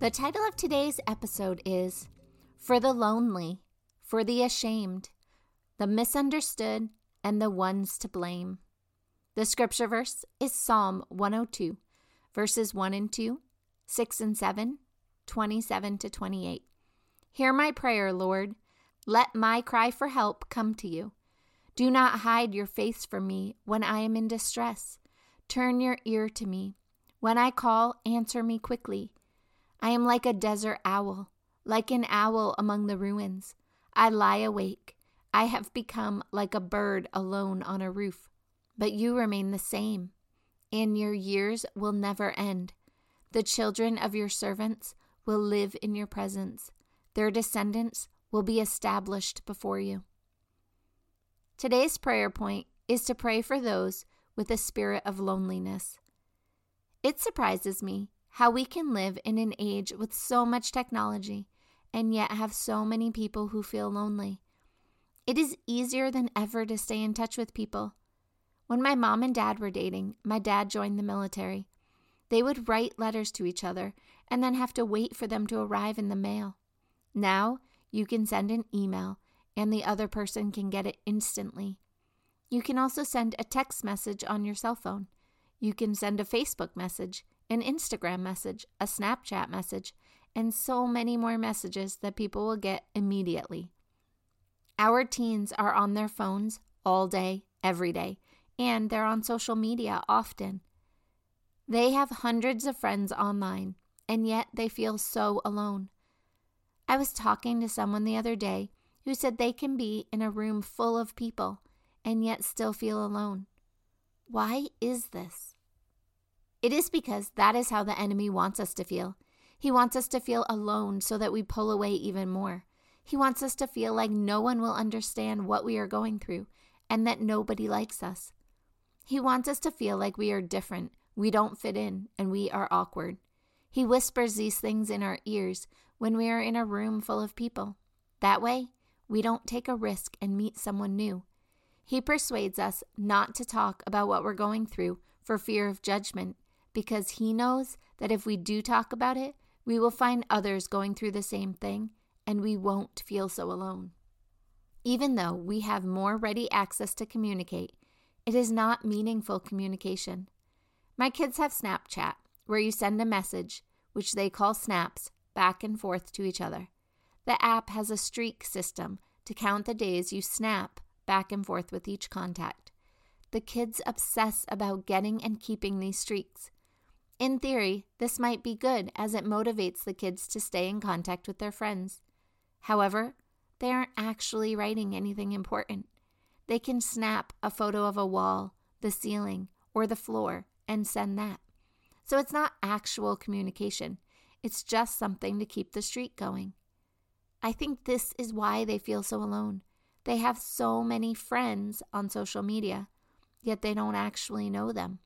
The title of today's episode is For the Lonely, For the Ashamed, the Misunderstood, and the Ones to Blame. The scripture verse is Psalm 102, verses 1 and 2, 6 and 7, 27 to 28. Hear my prayer, Lord. Let my cry for help come to you. Do not hide your face from me when I am in distress. Turn your ear to me. When I call, answer me quickly. I am like a desert owl, like an owl among the ruins. I lie awake. I have become like a bird alone on a roof. But you remain the same, and your years will never end. The children of your servants will live in your presence, their descendants will be established before you. Today's prayer point is to pray for those with a spirit of loneliness. It surprises me how we can live in an age with so much technology and yet have so many people who feel lonely. It is easier than ever to stay in touch with people. When my mom and dad were dating, my dad joined the military. They would write letters to each other and then have to wait for them to arrive in the mail. Now, you can send an email and the other person can get it instantly. You can also send a text message on your cell phone. You can send a Facebook message an Instagram message, a Snapchat message, and so many more messages that people will get immediately. Our teens are on their phones all day, every day, and they're on social media often. They have hundreds of friends online, and yet they feel so alone. I was talking to someone the other day who said they can be in a room full of people and yet still feel alone. Why is this? It is because that is how the enemy wants us to feel. He wants us to feel alone so that we pull away even more. He wants us to feel like no one will understand what we are going through and that nobody likes us. He wants us to feel like we are different, we don't fit in, and we are awkward. He whispers these things in our ears when we are in a room full of people. That way, we don't take a risk and meet someone new. He persuades us not to talk about what we're going through for fear of judgment because he knows that if we do talk about it, we will find others going through the same thing and we won't feel so alone. Even though we have more ready access to communicate, it is not meaningful communication. My kids have Snapchat, where you send a message, which they call snaps, back and forth to each other. The app has a streak system to count the days you snap back and forth with each contact. The kids obsess about getting and keeping these streaks. In theory, this might be good as it motivates the kids to stay in contact with their friends. However, they aren't actually writing anything important. They can snap a photo of a wall, the ceiling, or the floor and send that. So it's not actual communication, it's just something to keep the streak going. I think this is why they feel so alone. They have so many friends on social media, yet they don't actually know them.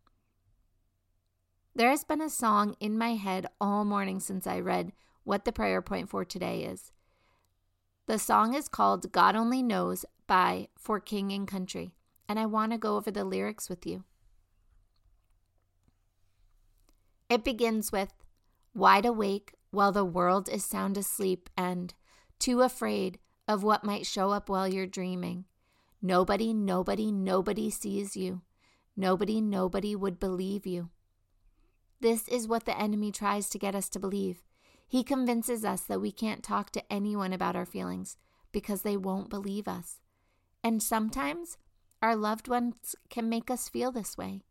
There has been a song in my head all morning since I read what the prayer point for today is. The song is called God Only Knows by For King and Country, and I want to go over the lyrics with you. It begins with Wide awake while the world is sound asleep and too afraid of what might show up while you're dreaming. Nobody, nobody, nobody sees you. Nobody, nobody would believe you. This is what the enemy tries to get us to believe. He convinces us that we can't talk to anyone about our feelings because they won't believe us. And sometimes our loved ones can make us feel this way.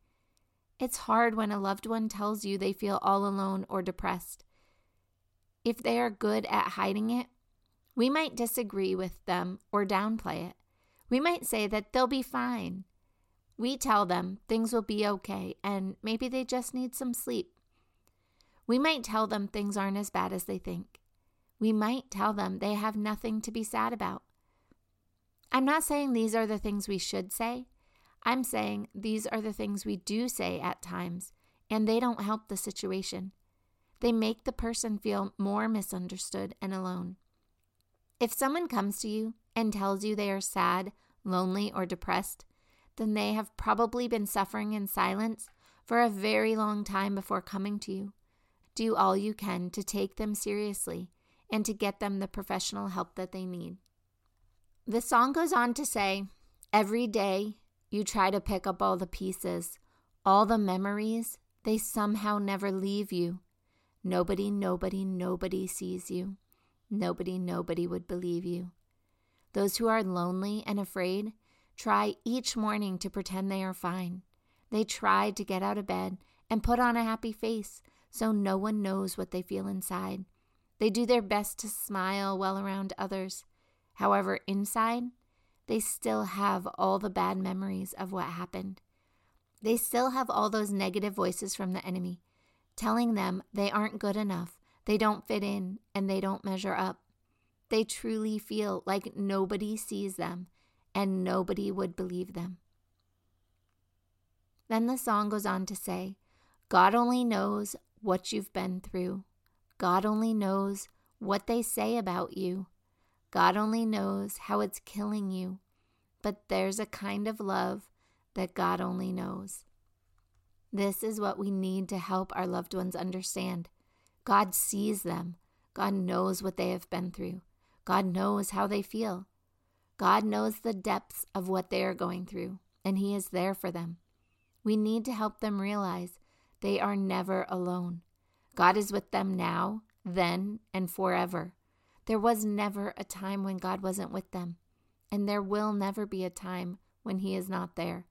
It's hard when a loved one tells you they feel all alone or depressed. If they are good at hiding it, we might disagree with them or downplay it. We might say that they'll be fine we tell them things will be okay and maybe they just need some sleep. We might tell them things aren't as bad as they think. We might tell them they have nothing to be sad about. I'm not saying these are the things we should say. I'm saying these are the things we do say at times, and they don't help the situation. They make the person feel more misunderstood and alone. If someone comes to you and tells you they are sad, lonely, or depressed, then they have probably been suffering in silence for a very long time before coming to you. Do all you can to take them seriously and to get them the professional help that they need. The song goes on to say, Every day you try to pick up all the pieces, all the memories, they somehow never leave you. Nobody, nobody, nobody sees you. Nobody, nobody would believe you. Those who are lonely and afraid try each morning to pretend they are fine. They try to get out of bed and put on a happy face so no one knows what they feel inside. They do their best to smile well around others. However, inside, they still have all the bad memories of what happened. They still have all those negative voices from the enemy telling them they aren't good enough, they don't fit in, and they don't measure up. They truly feel like nobody sees them and nobody would believe them. Then the song goes on to say, God only knows what you've been through. God only knows what they say about you. God only knows how it's killing you. But there's a kind of love that God only knows. This is what we need to help our loved ones understand. God sees them. God knows what they have been through. God knows how they feel. God knows the depths of what they are going through, and He is there for them. We need to help them realize they are never alone. God is with them now, then, and forever. There was never a time when God wasn't with them, and there will never be a time when He is not there.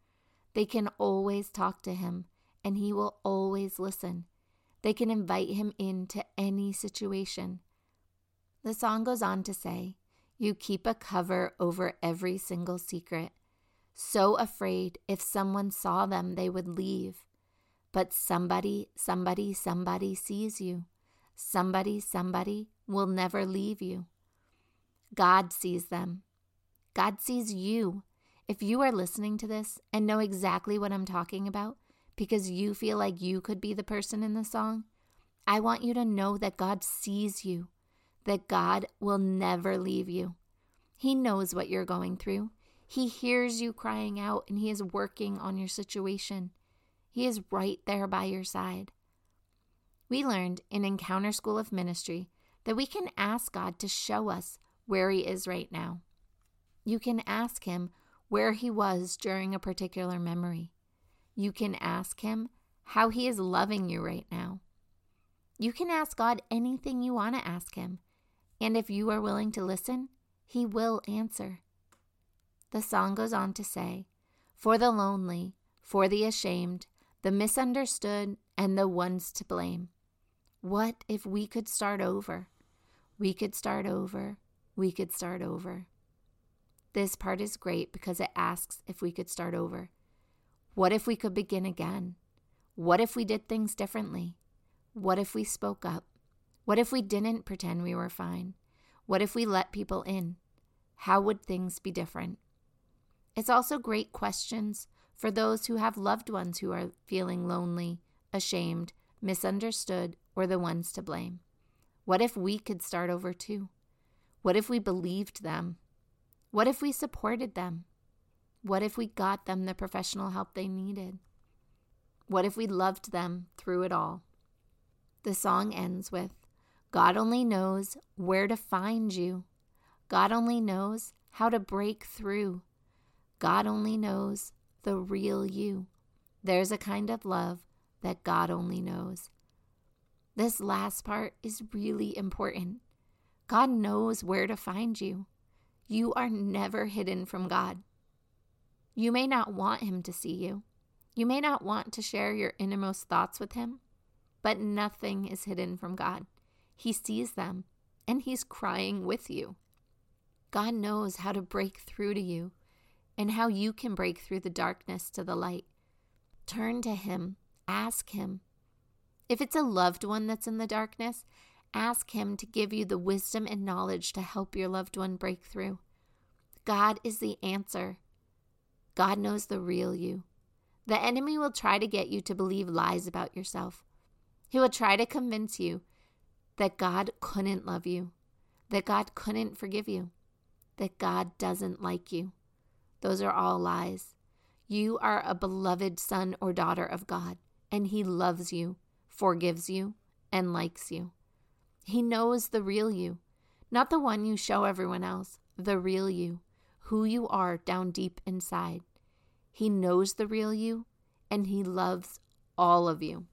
They can always talk to Him, and He will always listen. They can invite Him into any situation. The song goes on to say, You keep a cover over every single secret. So afraid if someone saw them, they would leave. But somebody, somebody, somebody sees you. Somebody, somebody will never leave you. God sees them. God sees you. If you are listening to this and know exactly what I'm talking about because you feel like you could be the person in the song, I want you to know that God sees you, that God will never leave you. He knows what you're going through. He hears you crying out and He is working on your situation. He is right there by your side. We learned in Encounter School of Ministry that we can ask God to show us where He is right now. You can ask Him where He was during a particular memory. You can ask Him how He is loving you right now. You can ask God anything you want to ask Him, and if you are willing to listen, He will answer. The song goes on to say, For the lonely, for the ashamed, the misunderstood, and the ones to blame. What if we could start over? We could start over. We could start over. This part is great because it asks if we could start over. What if we could begin again? What if we did things differently? What if we spoke up? What if we didn't pretend we were fine? What if we let people in? How would things be different? It's also great questions for those who have loved ones who are feeling lonely, ashamed, misunderstood, or the ones to blame. What if we could start over too? What if we believed them? What if we supported them? What if we got them the professional help they needed? What if we loved them through it all? The song ends with God only knows where to find you. God only knows how to break through. God only knows the real you. There's a kind of love that God only knows. This last part is really important. God knows where to find you. You are never hidden from God. You may not want Him to see you. You may not want to share your innermost thoughts with Him, but nothing is hidden from God. He sees them and He's crying with you. God knows how to break through to you and how you can break through the darkness to the light. Turn to Him, ask Him. If it's a loved one that's in the darkness, ask Him to give you the wisdom and knowledge to help your loved one break through. God is the answer. God knows the real you. The enemy will try to get you to believe lies about yourself. He will try to convince you that God couldn't love you, that God couldn't forgive you, that God doesn't like you. Those are all lies. You are a beloved son or daughter of God, and He loves you, forgives you, and likes you. He knows the real you, not the one you show everyone else, the real you, who you are down deep inside. He knows the real you, and He loves all of you.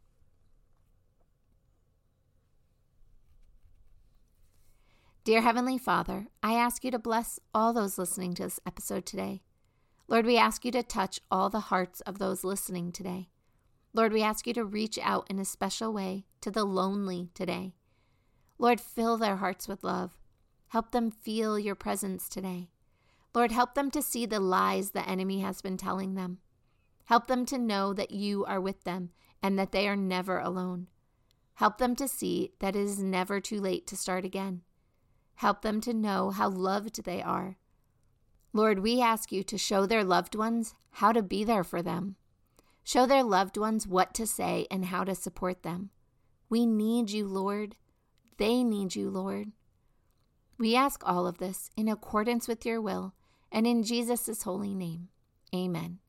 Dear Heavenly Father, I ask you to bless all those listening to this episode today. Lord, we ask you to touch all the hearts of those listening today. Lord, we ask you to reach out in a special way to the lonely today. Lord, fill their hearts with love. Help them feel your presence today. Lord, help them to see the lies the enemy has been telling them. Help them to know that you are with them and that they are never alone. Help them to see that it is never too late to start again. Help them to know how loved they are. Lord, we ask you to show their loved ones how to be there for them. Show their loved ones what to say and how to support them. We need you, Lord. They need you, Lord. We ask all of this in accordance with your will and in Jesus' holy name. Amen.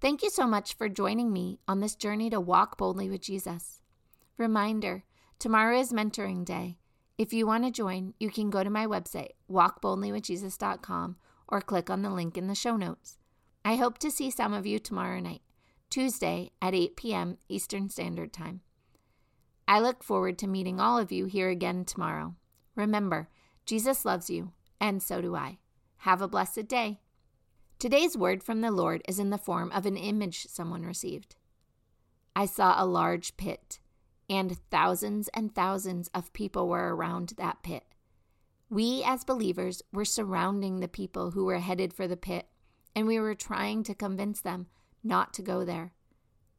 Thank you so much for joining me on this journey to walk boldly with Jesus. Reminder tomorrow is mentoring day. If you want to join, you can go to my website, walkboldlywithjesus.com, or click on the link in the show notes. I hope to see some of you tomorrow night, Tuesday at 8 p.m. Eastern Standard Time. I look forward to meeting all of you here again tomorrow. Remember, Jesus loves you, and so do I. Have a blessed day. Today's word from the Lord is in the form of an image someone received. I saw a large pit and thousands and thousands of people were around that pit. We, as believers, were surrounding the people who were headed for the pit, and we were trying to convince them not to go there.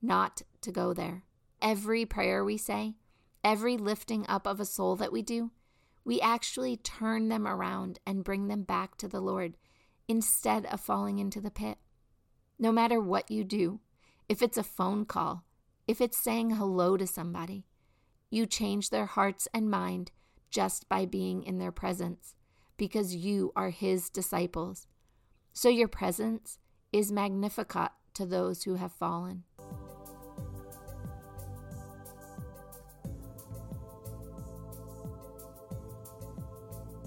Not to go there. Every prayer we say, every lifting up of a soul that we do, we actually turn them around and bring them back to the Lord instead of falling into the pit. No matter what you do, if it's a phone call, if it's saying hello to somebody, you change their hearts and mind just by being in their presence because you are his disciples. So your presence is magnificat to those who have fallen.